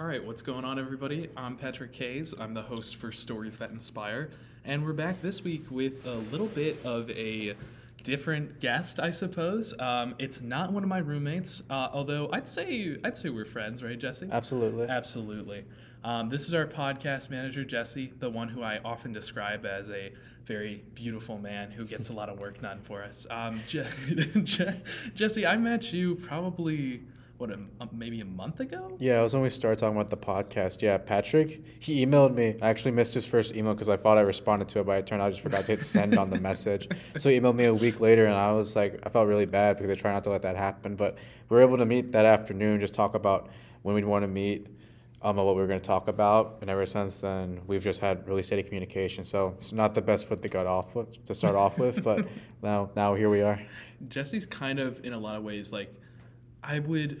All right, what's going on, everybody? I'm Patrick Kays. I'm the host for Stories That Inspire, and we're back this week with a little bit of a different guest, I suppose. Um, it's not one of my roommates, uh, although I'd say I'd say we're friends, right, Jesse? Absolutely. Absolutely. Um, this is our podcast manager, Jesse, the one who I often describe as a very beautiful man who gets a lot of work done for us. Um, Je- Jesse, I met you probably what a, maybe a month ago. Yeah, it was when we started talking about the podcast. Yeah, Patrick, he emailed me. I actually missed his first email because I thought I responded to it, but it turned out I just forgot to hit send on the message. So he emailed me a week later, and I was like, I felt really bad because I try not to let that happen. But we were able to meet that afternoon, just talk about when we'd want to meet, um, what we were going to talk about. And ever since then, we've just had really steady communication. So it's not the best foot to get off with, to start off with, but now now here we are. Jesse's kind of in a lot of ways like I would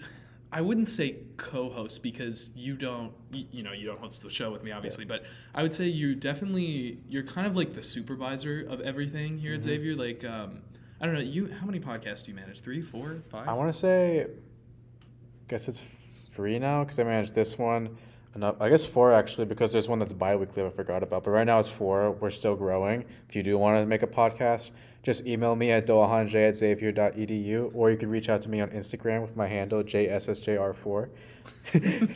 I wouldn't say co-host because you don't you, you know you don't host the show with me obviously but I would say you definitely you're kind of like the supervisor of everything here at Mhm. Xavier like um I don't know you how many podcasts do you manage three four five I want to say, I guess it's three now because I manage this one. Enough, I guess four actually because there's one that's bi-weekly I forgot about. But right now it's four. We're still growing. If you do want to make a podcast, just email me at doahanje at xavier.edu or you can reach out to me on Instagram with my handle JSSJR4.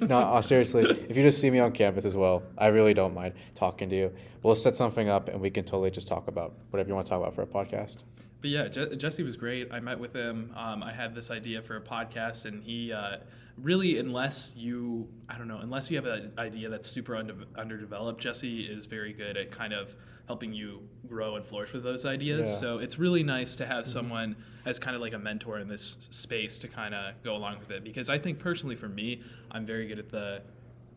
no, uh, seriously, if you just see me on campus as well, I really don't mind talking to you. We'll set something up and we can totally just talk about whatever you want to talk about for a podcast. But yeah, Je- Jesse was great. I met with him. Um, I had this idea for a podcast, and he uh, really, unless you, I don't know, unless you have an idea that's super under, underdeveloped, Jesse is very good at kind of helping you grow and flourish with those ideas. Yeah. So it's really nice to have someone as kind of like a mentor in this space to kind of go along with it. Because I think personally, for me, I'm very good at the.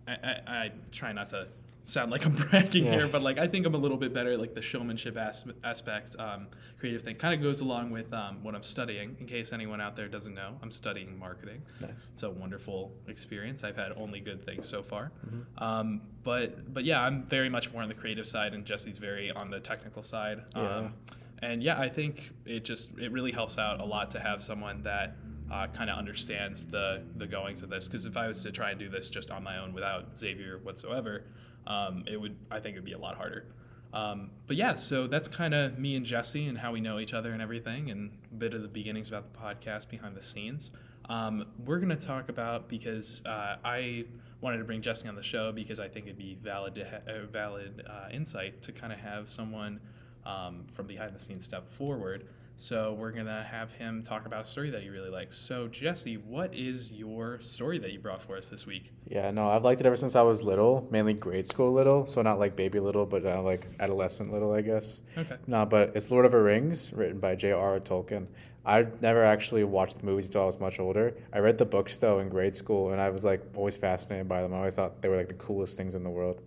I, I, I try not to sound like I'm bragging Yeah. here, but like I think I'm a little bit better. Like the showmanship as- aspects, um, creative thing, kind of goes along with um, what I'm studying. In case anyone out there doesn't know, I'm studying marketing. Nice. It's a wonderful experience. I've had only good things so far. Mm-hmm. Um, but but yeah, I'm very much more on the creative side, and Jesse's very on the technical side. Yeah. Um, and yeah, I think it just it really helps out a lot to have someone that uh, kind of understands the the goings of this. Because if I was to try and do this just on my own without Xavier whatsoever, um, it would I think it would be a lot harder. Um, but yeah, so that's kind of me and Jesse and how we know each other and everything, and a bit of the beginnings about the podcast behind the scenes. Um, we're going to talk about because uh, I wanted to bring Jesse on the show because I think it'd be valid to ha- a valid uh, insight to kind of have someone um, from behind the scenes step forward. So we're gonna have him talk about a story that he really likes. So Jesse, what is your story that you brought for us this week? Yeah, no, I've liked it ever since I was little, mainly grade school little. So not like baby little, but uh, like adolescent little, I guess. Okay. No, but it's Lord of the Rings, written by J.R.R. Tolkien. I never actually watched the movies until I was much older. I read the books though in grade school, and I was like always fascinated by them. I always thought they were like the coolest things in the world.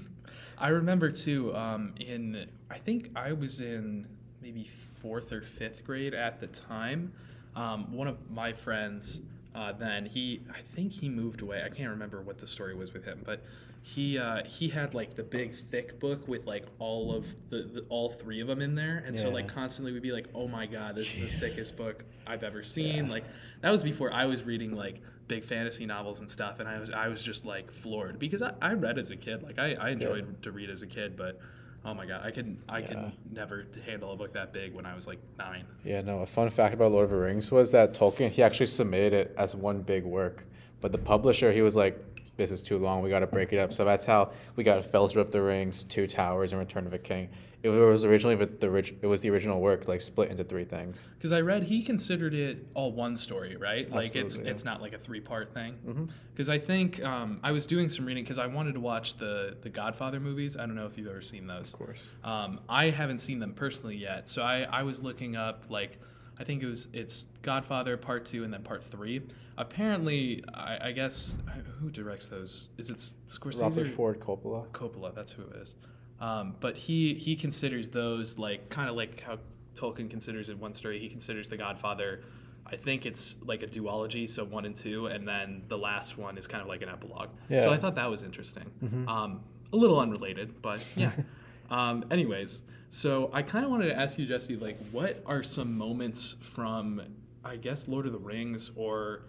I remember too. Um, in I think I was in maybe fourth or fifth grade at the time. Um, one of my friends uh, then he I think he moved away. I can't remember what the story was with him, but he uh, he had like the big thick book with like all of the, the all three of them in there, and so like constantly we'd be like, oh my god, this is the thickest book I've ever seen. Yeah. Like that was before I was reading like big fantasy novels and stuff, and I was I was just like floored because I, I read as a kid. Like I, I enjoyed to read as a kid, but oh my god, I can I Yeah. can never handle a book that big when I was like nine. Yeah, no. A fun fact about Lord of the Rings was that Tolkien he actually submitted it as one big work, but the publisher he was like, "This is too long. We got to break it up." So that's how we got Fellowship of the Rings, Two Towers, and Return of a King. It was originally the, the orig- it was the original work, like split into three things. Because I read he considered it all one story, right? Like it's yeah. it's not like a three part thing. Mhm. Because I think um, I was doing some reading because I wanted to watch the the Godfather movies. I don't know if you've ever seen those. Of course. Um, I haven't seen them personally yet, so I, I was looking up like I think it was it's Godfather Part Two and then Part Three. Apparently, I, I guess who directs those? Is it Scorsese? Robert Ford Coppola. Coppola, that's who it is. Um, but he he considers those like kind of like how Tolkien considers in one story. He considers The Godfather. I think it's like a duology, so one and two, and then the last one is kind of like an epilogue. Yeah. So I thought that was interesting. Mhm. Um, a little unrelated, but yeah. um, anyways, so I kind of wanted to ask you, Jesse, like, what are some moments from, I guess, Lord of the Rings or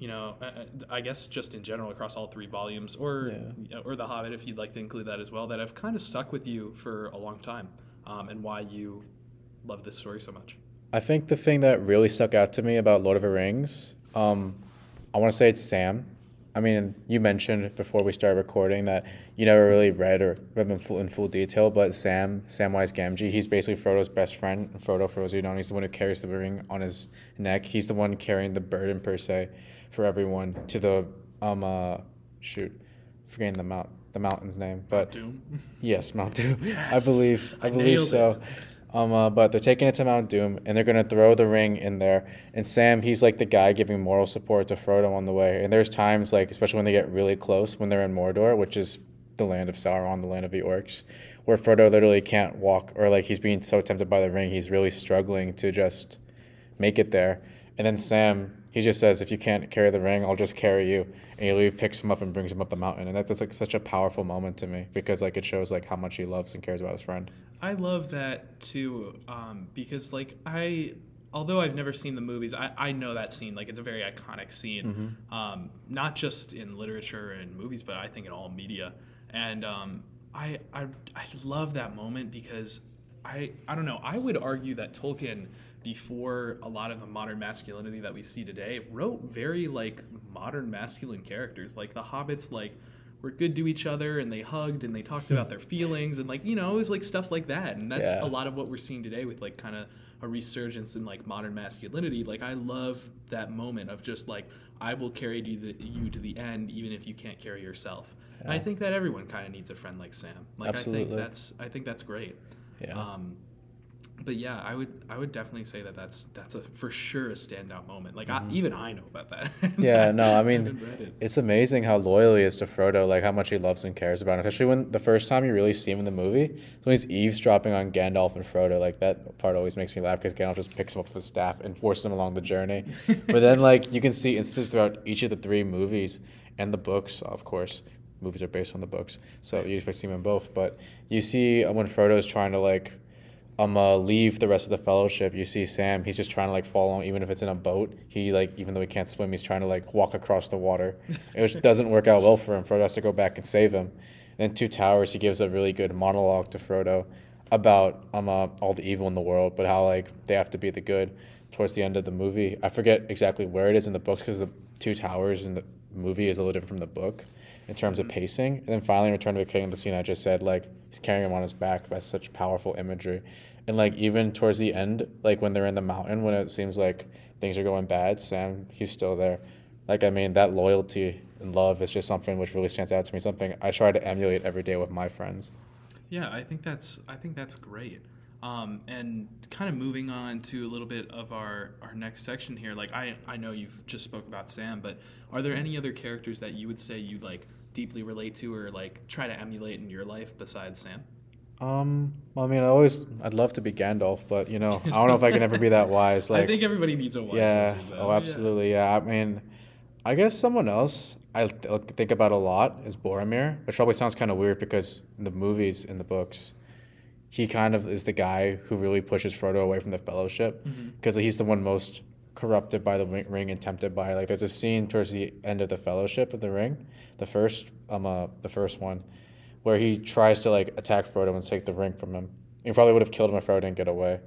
you know, uh, uh, I guess just in general across all three volumes, or Yeah. or The Hobbit, if you'd like to include that as well, that have kind of stuck with you for a long time, um, and why you love this story so much. I think the thing that really stuck out to me about Lord of the Rings, um, I want to say it's Sam. I mean, you mentioned before we started recording that you never really read or read in full, in full detail, but Sam, Samwise Gamgee, he's basically Frodo's best friend. And Frodo, for those you who don't, he's the one who carries the ring on his neck. He's the one carrying the burden, per se, for everyone to the, um, uh, shoot, forgetting the mount, the mountain's name, but Doom. Yes, Mount Doom. Yes, I believe. I, I believe so. it. Um, uh, but they're taking it to Mount Doom, and they're gonna throw the ring in there. And Sam, he's like the guy giving moral support to Frodo on the way. And there's times, like especially when they get really close, when they're in Mordor, which is the land of Sauron, the land of the orcs, where Frodo literally can't walk, or like he's being so tempted by the ring, he's really struggling to just make it there. And then Sam, he just says, "If you can't carry the ring, I'll just carry you." And he picks him up and brings him up the mountain. And that's just like such a powerful moment to me because like it shows like how much he loves and cares about his friend. I love that too, um, because like I, although I've never seen the movies, I, I know that scene. Like it's a very iconic scene, um, not just in literature and movies, but I think in all media. And um, I, I I love that moment because I I don't know. I would argue that Tolkien before a lot of the modern masculinity that we see today wrote very like modern masculine characters. Like the hobbits like were good to each other and they hugged and they talked about their feelings and like you know it was like stuff like that. And that's Yeah. a lot of what we're seeing today with like kind of a resurgence in like modern masculinity. Like i love that moment of just like i will carry you, the, you to the end even if you can't carry yourself. And i think that everyone kind of needs a friend like sam. Like i think that's i think that's great. Yeah. um, but yeah, I would I would definitely say that that's that's a for sure a standout moment. Like I, even I know about that. Mm-hmm. Yeah, no, I mean, it's amazing how loyal he is to Frodo, like how much he loves and cares about him. Especially when the first time you really see him in the movie, it's when he's eavesdropping on Gandalf and Frodo. Like that part always makes me laugh because Gandalf just picks him up with his staff and forces him along the journey. but then, like you can see instances throughout each of the three movies and the books, of course. Movies are based on the books, so you expect to see them in both. But you see uh, when Frodo is trying to like um uh, leave the rest of the fellowship. You see sam he's just trying to like follow even if it's in a boat he like even though he can't swim he's trying to like walk across the water which doesn't work out well for him frodo has to go back and save him. And then two towers he gives a really good monologue to frodo about um uh, all the evil in the world but how like they have to be the good towards the end of the movie. I forget exactly where it is in the books because the two towers in the movie is a little different from the book in terms of pacing and then finally return to the king the scene i just said like he's carrying him on his back that's such powerful imagery and like even towards the end like when they're in the mountain when it seems like things are going bad sam he's still there like i mean that loyalty and love is just something which really stands out to me something i try to emulate every day with my friends Yeah, I think that's I think that's great. Um, and kind of moving on to a little bit of our, our next section here. Like I, I know you've just spoke about Sam, but are there any other characters that you would say you like deeply relate to or like try to emulate in your life besides Sam? um well, i mean i always i'd love to be gandalf but you know i don't know if i can ever be that wise like I think everybody needs a wise yeah oh absolutely yeah. i mean i guess someone else i th- think about a lot is boromir which probably sounds kind of weird because in the movies in the books he kind of is the guy who really pushes frodo away from the fellowship because he's the one most corrupted by the ring- and tempted by it. like there's a scene towards the end of the fellowship of the ring the first um uh, the first one where he tries to like attack Frodo and take the ring from him. He probably would have killed him if Frodo didn't get away.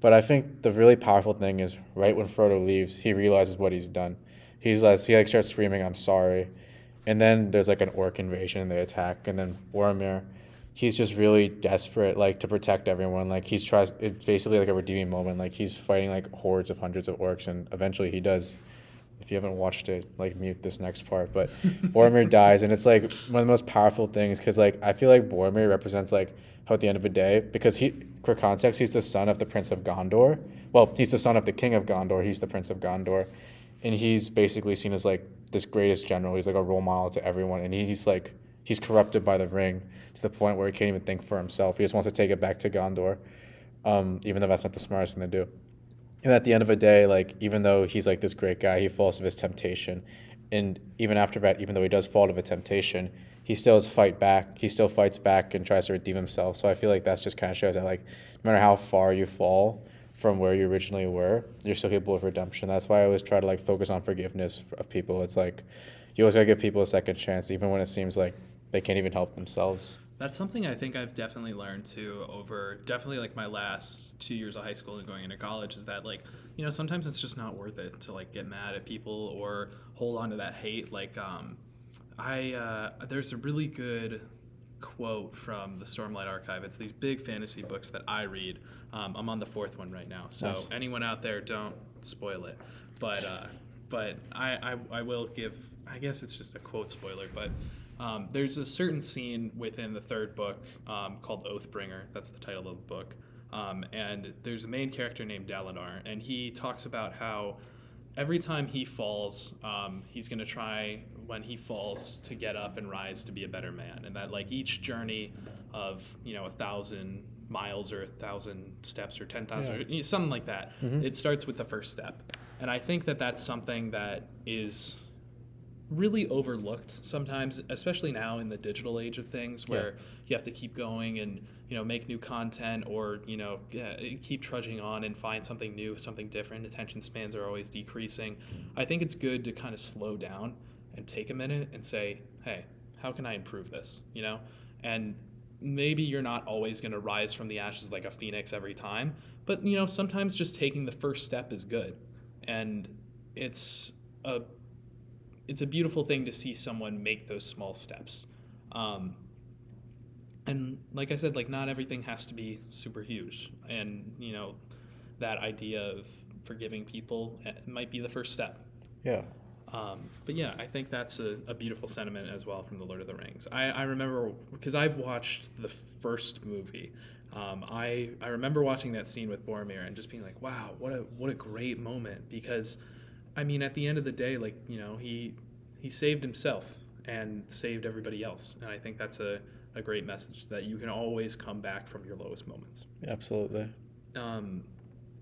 But I think the really powerful thing is right when Frodo leaves, he realizes what he's done. He's like he like starts screaming, "I'm sorry," and then there's like an orc invasion, and they attack, and then Boromir, he's just really desperate, like to protect everyone. Like he's tries, it's basically like a redeeming moment. Like he's fighting like hordes of hundreds of orcs, and eventually he does if you haven't watched it, like mute this next part. But Boromir dies, and it's like one of the most powerful things because like I feel like Boromir represents like how at the end of the day because he for context he's the son of the Prince of Gondor. Well, he's the son of the King of Gondor. He's the Prince of Gondor, and he's basically seen as like this greatest general. He's like a role model to everyone, and he's like he's corrupted by the ring to the point where he can't even think for himself. He just wants to take it back to Gondor, um, even though that's not the smartest thing to do and at the end of the day like even though he's like this great guy he falls to his temptation and even after that even though he does fall to the temptation he still has fight back he still fights back and tries to redeem himself so i feel like that's just kind of shows that like no matter how far you fall from where you originally were, you're still capable of redemption. That's why I always try to like focus on forgiveness of people. It's like you always gotta give people a second chance, even when it seems like they can't even help themselves. That's something I think I've definitely learned too over definitely like my last two years of high school and going into college is that like you know sometimes it's just not worth it to like get mad at people or hold on to that hate like um I uh, there's a really good quote from the Stormlight Archive. It's these big fantasy books that I read. Um, I'm on the fourth one right now, so Nice. anyone out there, don't spoil it. But uh, but I, I I will give. I guess it's just a quote spoiler, but. Um, there's a certain scene within the third book um, called Oathbringer. That's the title of the book. Um, and there's a main character named Dalinar, and he talks about how every time he falls, um, he's going to try when he falls to get up and rise to be a better man. And that like each journey of you know a thousand miles or a thousand steps or ten thousand know, something like that, it starts with the first step. And I think that that's something that is really overlooked sometimes, especially now in the digital age of things, where you have to keep going and you know make new content or you know keep trudging on and find something new, something different. Attention spans are always decreasing. I think it's good to kind of slow down and take a minute and say, hey, how can I improve this? You know, and maybe you're not always going to rise from the ashes like a phoenix every time, but you know sometimes just taking the first step is good, and it's a it's a beautiful thing to see someone make those small steps. Um, and like I said, like not everything has to be super huge. And you know, that idea of forgiving people eh, might be the first step. Yeah. Um, but yeah, I think that's a, a beautiful sentiment as well from The Lord of the Rings. I, I remember because I've watched the first movie. Um, I I remember watching that scene with Boromir and just being like, wow, what a what a great moment because, I mean, at the end of the day, like you know, he he saved himself and saved everybody else, and I think that's a, a great message that you can always come back from your lowest moments. Absolutely. Um,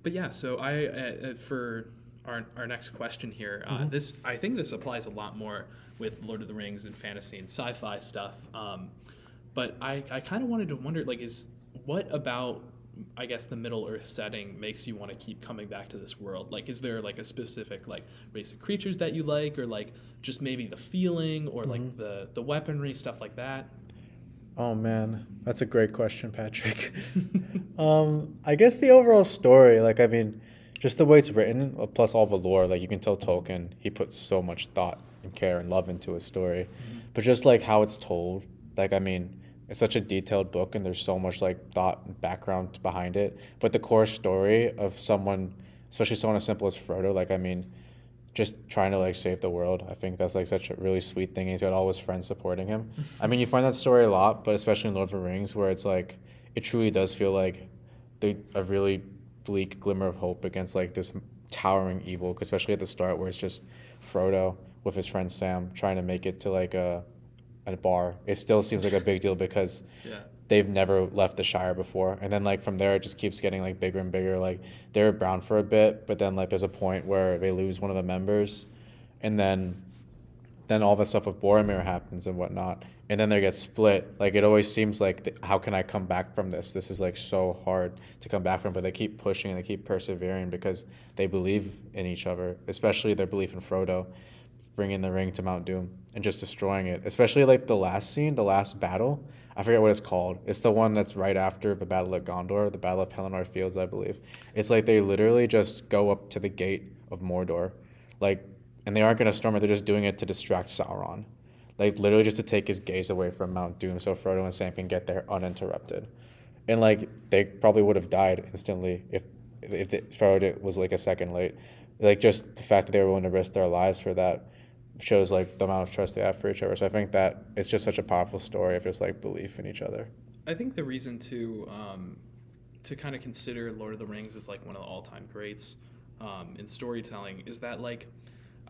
but yeah, so I uh, uh, for our, our next question here, uh, this I think this applies a lot more with Lord of the Rings and fantasy and sci-fi stuff. Um, but I, I kind of wanted to wonder like is what about I guess the Middle Earth setting makes you want to keep coming back to this world? Like, is there like a specific like race of creatures that you like, or like just maybe the feeling, or like the the weaponry stuff like that? Oh man, that's a great question, Patrick. um, I guess the overall story, like I mean, just the way it's written, plus all the lore, like you can tell Tolkien, he puts so much thought and care and love into his story. But just like how it's told, like I mean, it's such a detailed book and there's so much like thought and background behind it. But the core story of someone, especially someone as simple as Frodo, like I mean, just trying to like save the world. I think that's like such a really sweet thing. He's got all his friends supporting him. I mean, you find that story a lot, but especially in Lord of the Rings, where it's like it truly does feel like the a really bleak glimmer of hope against like this towering evil. Especially at the start, where it's just Frodo with his friend Sam trying to make it to like a a bar. It still seems like a big deal because Yeah. they've never left the Shire before. And then like from there it just keeps getting like bigger and bigger. Like they're brown for a bit, but then like there's a point where they lose one of the members and then then all the stuff with Boromir happens and whatnot. And then they get split. Like it always seems like th- how can I come back from this? This is like so hard to come back from, but they keep pushing and they keep persevering because they believe in each other, especially their belief in Frodo bringing the ring to Mount Doom and just destroying it. Especially like the last scene, the last battle. I forget what it's called. It's the one that's right after the Battle of Gondor, the Battle of Pelennor Fields, I believe. It's like they literally just go up to the gate of Mordor, like, and they aren't gonna storm it. They're just doing it to distract Sauron, like literally just to take his gaze away from Mount Doom, so Frodo and Sam can get there uninterrupted. And like they probably would have died instantly if if it, Frodo was like a second late. Like just the fact that they were willing to risk their lives for that shows like the amount of trust they have for each other. So I think that it's just such a powerful story of just like belief in each other. I think the reason to um, to kind of consider Lord of the Rings as like one of the all time greats um, in storytelling is that like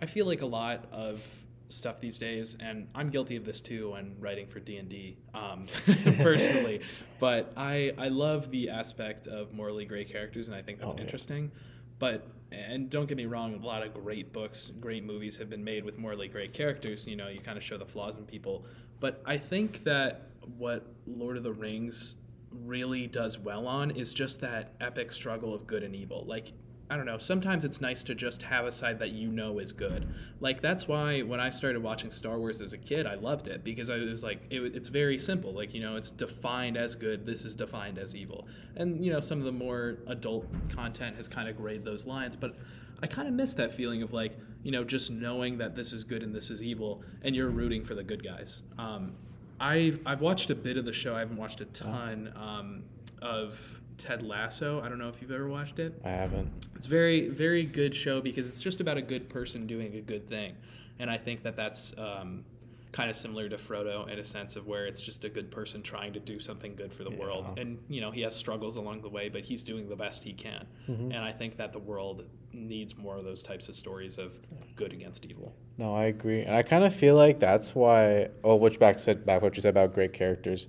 I feel like a lot of stuff these days, and I'm guilty of this too when writing for D and D um, personally, but I I love the aspect of morally gray characters, and I think that's Oh, yeah. interesting. But and don't get me wrong, a lot of great books, great movies have been made with morally great characters. You know, you kind of show the flaws in people. But I think that what Lord of the Rings really does well on is just that epic struggle of good and evil. Like I don't know, sometimes it's nice to just have a side that you know is good. Like that's why when I started watching Star Wars as a kid, I loved it because I was like it, it's very simple. Like, you know, it's defined as good, this is defined as evil. And you know, some of the more adult content has kind of grayed those lines, but I kind of miss that feeling of like, you know, just knowing that this is good and this is evil and you're rooting for the good guys. Um, I've I've watched a bit of the show. I haven't watched a ton um, of Ted Lasso. I don't know if you've ever watched it. I haven't. It's very very good show because it's just about a good person doing a good thing, and I think that that's. Um, kind of similar to Frodo in a sense of where it's just a good person trying to do something good for the Yeah. world. And, you know, he has struggles along the way, but he's doing the best he can. Mhm. And I think that the world needs more of those types of stories of good against evil. No, I agree, and I kind of feel like that's why. Oh, which back said back what you said about great characters.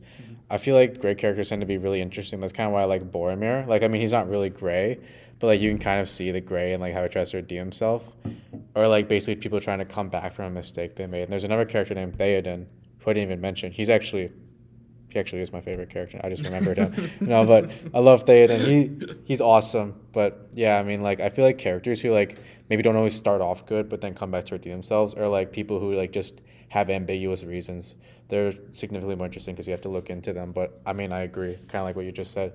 I feel like great characters tend to be really interesting. That's kind of why I like Boromir. Like, I mean, he's not really gray, but like you can kind of see the gray and like how he tries to redeem himself, or like basically people trying to come back from a mistake they made. And there's another character named Theoden, who I didn't even mention. He's actually, he actually is my favorite character. I just remembered him. no, but I love Theoden. He he's awesome. But yeah, I mean, like I feel like characters who like maybe don't always start off good, but then come back to redeem themselves, or like people who like just have ambiguous reasons. They're significantly more interesting because you have to look into them. But I mean, I agree, kind of like what you just said.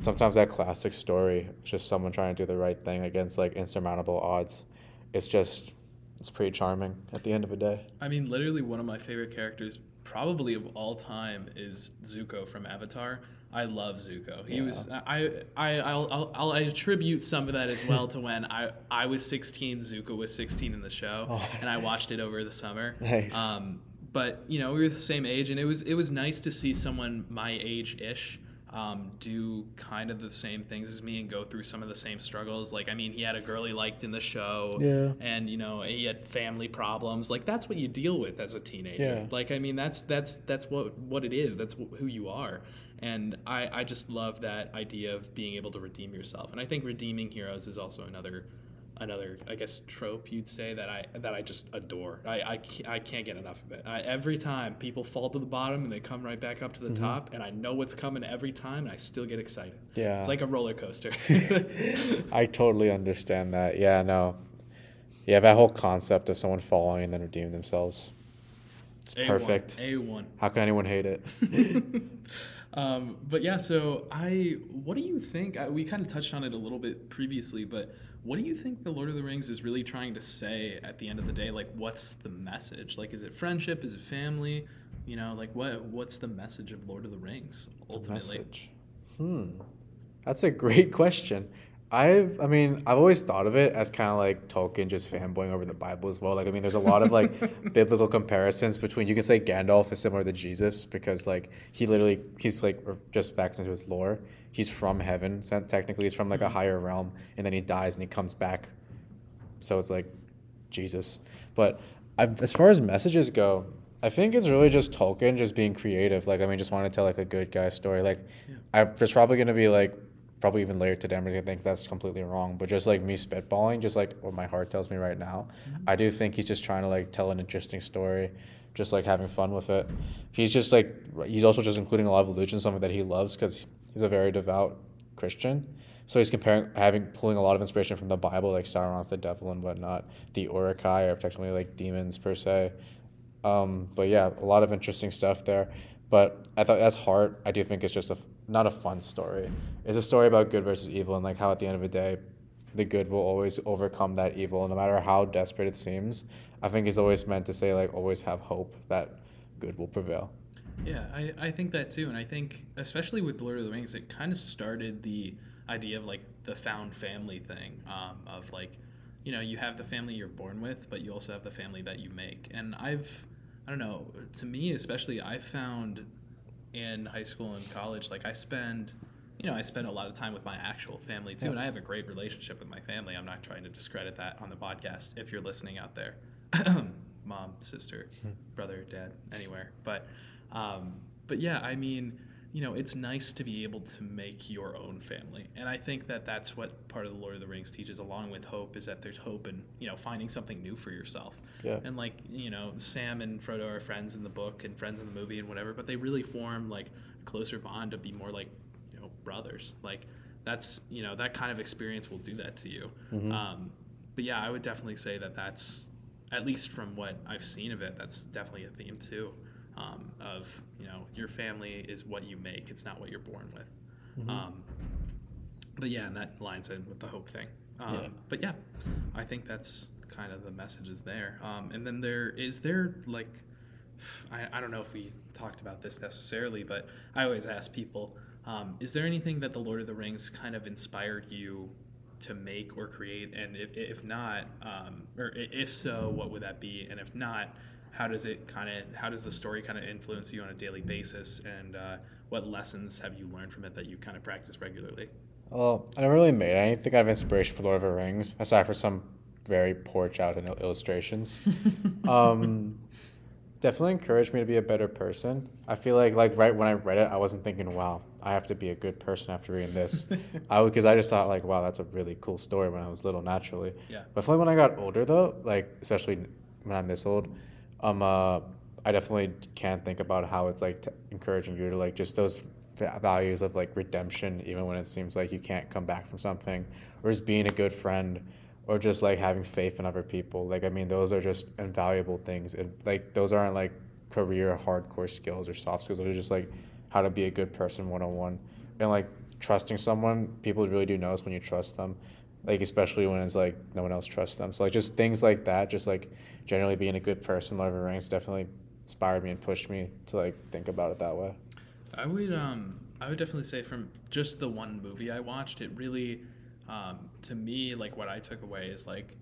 Sometimes that classic story, it's just someone trying to do the right thing against like insurmountable odds. It's just, it's pretty charming at the end of the day. I mean, literally one of my favorite characters, probably of all time, is Zuko from Avatar. I love Zuko. He Yeah. was I I I'll, I'll I'll attribute some of that as well to when I I was 16, Zuko was 16 in the show, Oh. and I watched it over the summer. Nice. Um, but you know, we were the same age, and it was it was nice to see someone my age ish. Um, do kind of the same things as me and go through some of the same struggles. Like, I mean, he had a girl he liked in the show, Yeah. and you know, he had family problems. Like, that's what you deal with as a teenager. Yeah. Like, I mean, that's that's that's what what it is. That's wh- who you are. And I I just love that idea of being able to redeem yourself. And I think redeeming heroes is also another another I guess trope you'd say that I that I just adore. I I, I can't get enough of it. I, every time people fall to the bottom and they come right back up to the mm-hmm. top, and I know what's coming every time, and I still get excited. Yeah. It's like a roller coaster. I totally understand that. Yeah, no. Yeah, that whole concept of someone falling and then redeeming themselves. It's A1, perfect. A1. How can anyone hate it? um, but yeah, so I, what do you think? I, we kind of touched on it a little bit previously, but what do you think the Lord of the Rings is really trying to say at the end of the day? Like, what's the message? Like, is it friendship? Is it family? You know, like what? What's the message of Lord of the Rings ultimately? Message. Hmm. That's a great question. I've, I mean, I've always thought of it as kind of like Tolkien just fanboying over the Bible as well. Like, I mean, there's a lot of like biblical comparisons between. You can say Gandalf is similar to Jesus because like he literally he's like just back into his lore. He's from heaven. so Technically, he's from like a mm-hmm. higher realm, and then he dies and he comes back. So it's like Jesus. But i as far as messages go, I think it's really just Tolkien just being creative. Like, I mean, just want to tell like a good guy story. Like, Yeah. I, there's probably gonna be like, probably even later today, I'm gonna think that's completely wrong. But just like me spitballing, just like what my heart tells me right now, I do think he's just trying to like tell an interesting story, just like having fun with it. He's just like he's also just including a lot of religion, something that he loves because he's a very devout Christian. So he's comparing, having, pulling a lot of inspiration from the Bible, like Sauron's the devil and whatnot. The Uruk-hai are technically like demons per se. Um, but yeah, a lot of interesting stuff there. But I thought as heart, I do think it's just a not a fun story. It's a story about good versus evil, and like how at the end of the day, the good will always overcome that evil, no matter how desperate it seems. I think it's always meant to say like always have hope that good will prevail. Yeah, I, I think that too. And I think, especially with Lord of the Rings, it kind of started the idea of like the found family thing um, of like, you know, you have the family you're born with, but you also have the family that you make. And I've, I don't know, to me especially, I found in high school and college, like I spend, you know, I spend a lot of time with my actual family too. Yeah. And I have a great relationship with my family. I'm not trying to discredit that on the podcast if you're listening out there. Mom, sister, brother, dad, anywhere. But, um, but yeah, I mean, you know, it's nice to be able to make your own family. And I think that that's what part of the Lord of the Rings teaches, along with hope, is that there's hope in, you know, finding something new for yourself. Yeah. And like, you know, Sam and Frodo are friends in the book and friends in the movie and whatever, but they really form like a closer bond to be more like, you know, brothers. Like, that's, you know, that kind of experience will do that to you. Mhm. Um, but yeah, I would definitely say that that's, at least from what I've seen of it, that's definitely a theme too um, of you know your family is what you make. It's not what you're born with. Mhm. um, but yeah and that lines in with the hope thing. Um, Yeah. but yeah i think that's kind of the messages there. Um, and then there is there like I, I don't know if we talked about this necessarily but i always ask people um, is there anything that the lord of the rings kind of inspired you to make or create? And if, if not um, or if so what would that be? And if not how does it kind of how does the story kind of influence you on a daily basis and uh, what lessons have you learned from it that you kind of practice regularly Well, I never really made anything out of inspiration for Lord of the Rings, aside from some very poor childhood il- illustrations. um, definitely encouraged me to be a better person. I feel like like right when I read it, I wasn't thinking, "Wow, I have to be a good person after reading this." I because I just thought like, "Wow, that's a really cool story" when I was little, naturally. yeah But I like when I got older, though, like especially when I'm this old, um, uh, I definitely can't think about how it's like encouraging you to like just those va- values of like redemption, even when it seems like you can't come back from something, or just being a good friend, or just like having faith in other people. Like I mean, those are just invaluable things. And like those aren't like career hardcore skills or soft skills. Those are just like how to be a good person one on one, and like trusting someone. People really do notice when you trust them like especially when it's like no one else trusts them. So like just things like that, just like generally being a good person, Lord of the Rings definitely inspired me and pushed me to like think about it that way. I would um I would definitely say from just the one movie I watched, it really um, to me like what I took away is like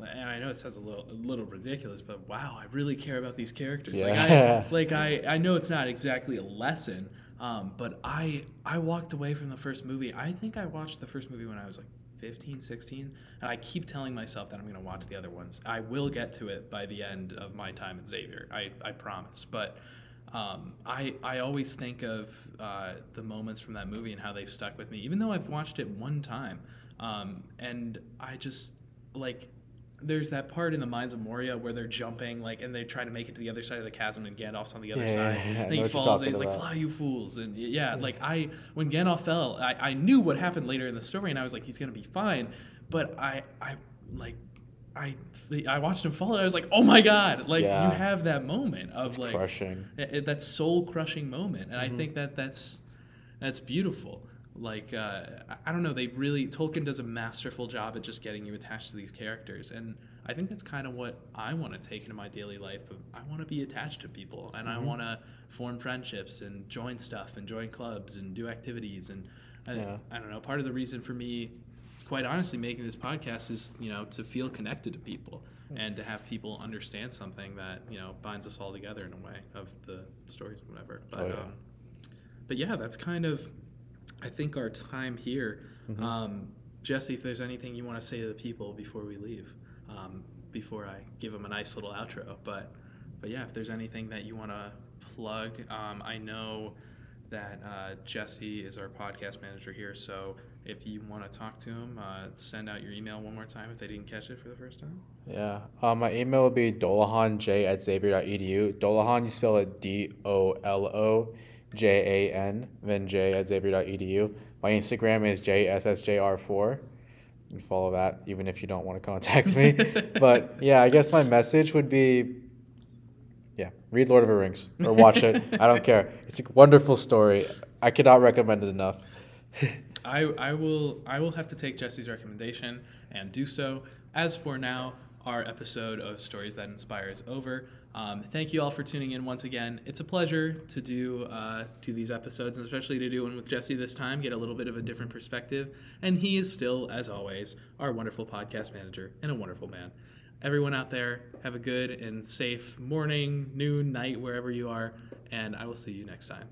and I know it sounds a little a little ridiculous, but wow, I really care about these characters. Like Yeah. I like I, I know it's not exactly a lesson, um, but I I walked away from the first movie. I think I watched the first movie when I was like 15, 16, and I keep telling myself that I'm going to watch the other ones. I will get to it by the end of my time at Xavier. I, I promise. But um, I I always think of uh, the moments from that movie and how they've stuck with me, even though I've watched it one time. Um, and I just like there's that part in the Mines of Moria where they're jumping like and they try to make it to the other side of the chasm and Gandalf's on the other Yeah, side. yeah, yeah. I And he falls and he's talking like, "Fly, you fools!" And yeah, like I when Gandalf fell, I, I knew what happened later in the story, and I was like, he's gonna be fine. But I I like I I watched him fall, and I was like, oh my god! Like you have that moment of It's like crushing. it- it- that soul crushing moment, and I Mhm. think that that's that's beautiful. Like uh, I- I don't know, they really Tolkien does a masterful job at just getting you attached to these characters, and I think that's kind of what I want to take into my daily life. Of I want to be attached to people, and I Mhm. want to form friendships and join stuff and join clubs and do activities, and I, Yeah. I don't know. Part of the reason for me, quite honestly, making this podcast is you know to feel connected to people and to have people understand something that you know binds us all together in a way of the stories, whatever. But Oh, yeah. um, but yeah, that's kind of I think our time here. Mhm. Um, Jesse, if there's anything you want to say to the people before we leave, um, before I give them a nice little outro, but but yeah, if there's anything that you want to plug, um, I know that uh, Jesse is our podcast manager here, so if you want to talk to him, uh, send out your email one more time if they didn't catch it for the first time. Yeah. Um, my email would be dolahanj at xavier.edu. Dolahan, you spell it D O L O J A N, then J at xavier.edu. My Instagram is JSSJR4. You can follow that even if you don't want to contact me. but yeah, I guess my message would be yeah, read Lord of the Rings or watch it. I don't care. It's a wonderful story. I cannot recommend it enough. I, I will I will have to take Jesse's recommendation and do so. As for now, our episode of Stories That Inspire is over. Um, thank you all for tuning in once again. It's a pleasure to do uh, do these episodes, and especially to do one with Jesse this time. Get a little bit of a different perspective, and he is still, as always, our wonderful podcast manager and a wonderful man. Everyone out there, have a good and safe morning, noon, night, wherever you are, and I will see you next time.